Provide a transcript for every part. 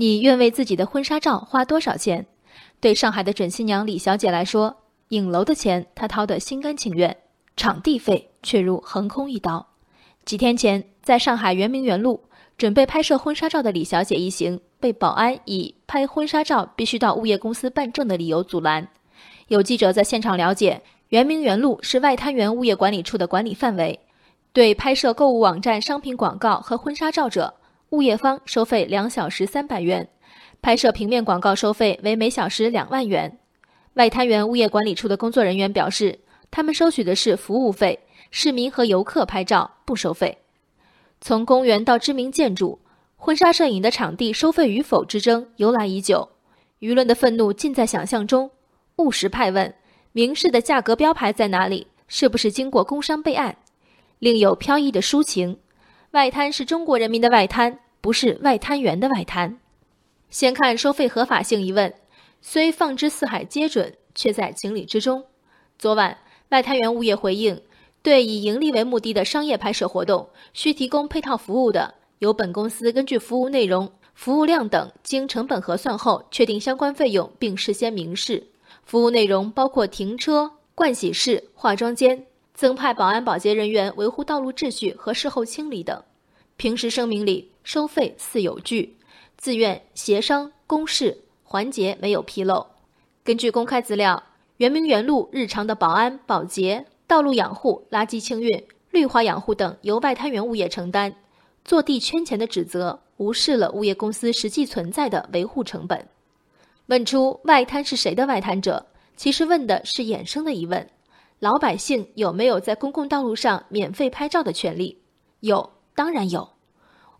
你愿为自己的婚纱照花多少钱？对上海的准新娘李小姐来说，影楼的钱她掏得心甘情愿，场地费却如横空一刀。几天前，在上海圆明园路准备拍摄婚纱照的李小姐一行，被保安以拍婚纱照必须到物业公司办证的理由阻拦。有记者在现场了解，圆明园路是外滩园物业管理处的管理范围，对拍摄购物网站商品广告和婚纱照者，物业方收费两小时三百元，拍摄平面广告收费为每小时两万元。外滩园物业管理处的工作人员表示，他们收取的是服务费。市民和游客拍照不收费。从公园到知名建筑，婚纱摄影的场地收费与否之争由来已久，舆论的愤怒尽在想象中。务实派问：明示的价格标牌在哪里？是不是经过工商备案？另有飘逸的抒情：外滩是中国人民的外滩，不是外滩园的外滩。先看收费合法性一问，虽放之四海皆准，却在情理之中。昨晚，外滩园物业回应。对以盈利为目的的商业拍摄活动，需提供配套服务的，由本公司根据服务内容、服务量等，经成本核算后确定相关费用，并事先明示。服务内容包括停车、盥洗室、化妆间、增派保安保洁人员维护道路秩序和事后清理等。平时声明里收费似有据，自愿协商公示环节没有纰漏。根据公开资料，圆明园路日常的保安保洁。道路养护、垃圾清运、绿化养护等由外滩园物业承担，坐地圈钱的指责无视了物业公司实际存在的维护成本。问出外滩是谁的外滩者，其实问的是衍生的疑问：老百姓有没有在公共道路上免费拍照的权利？有，当然有。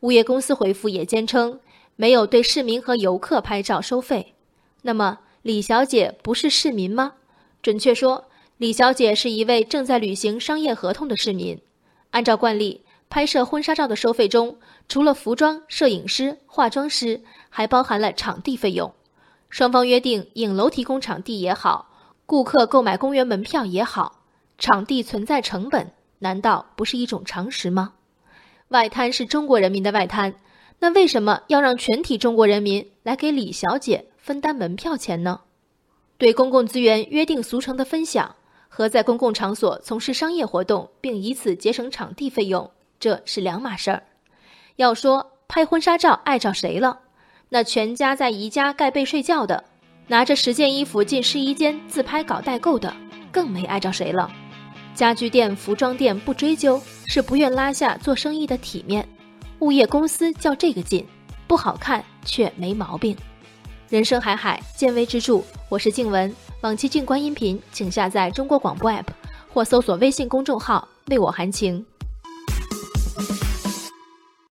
物业公司回复也坚称没有对市民和游客拍照收费。那么李小姐不是市民吗？准确说。李小姐是一位正在履行商业合同的市民。按照惯例，拍摄婚纱照的收费中，除了服装、摄影师、化妆师，还包含了场地费用。双方约定，影楼提供场地也好，顾客购买公园门票也好，场地存在成本，难道不是一种常识吗？外滩是中国人民的外滩，那为什么要让全体中国人民来给李小姐分担门票钱呢？对公共资源约定俗成的分享。和在公共场所从事商业活动，并以此节省场地费用，这是两码事儿。要说拍婚纱照碍着谁了，那全家在宜家盖被睡觉的，拿着十件衣服进试衣间自拍搞代购的，更没碍着谁了。家居店、服装店不追究，是不愿拉下做生意的体面。物业公司较这个劲，不好看却没毛病。人生海海，见微知著。我是静文。往期静观音频，请下载中国广播 APP 或搜索微信公众号“为我含情”。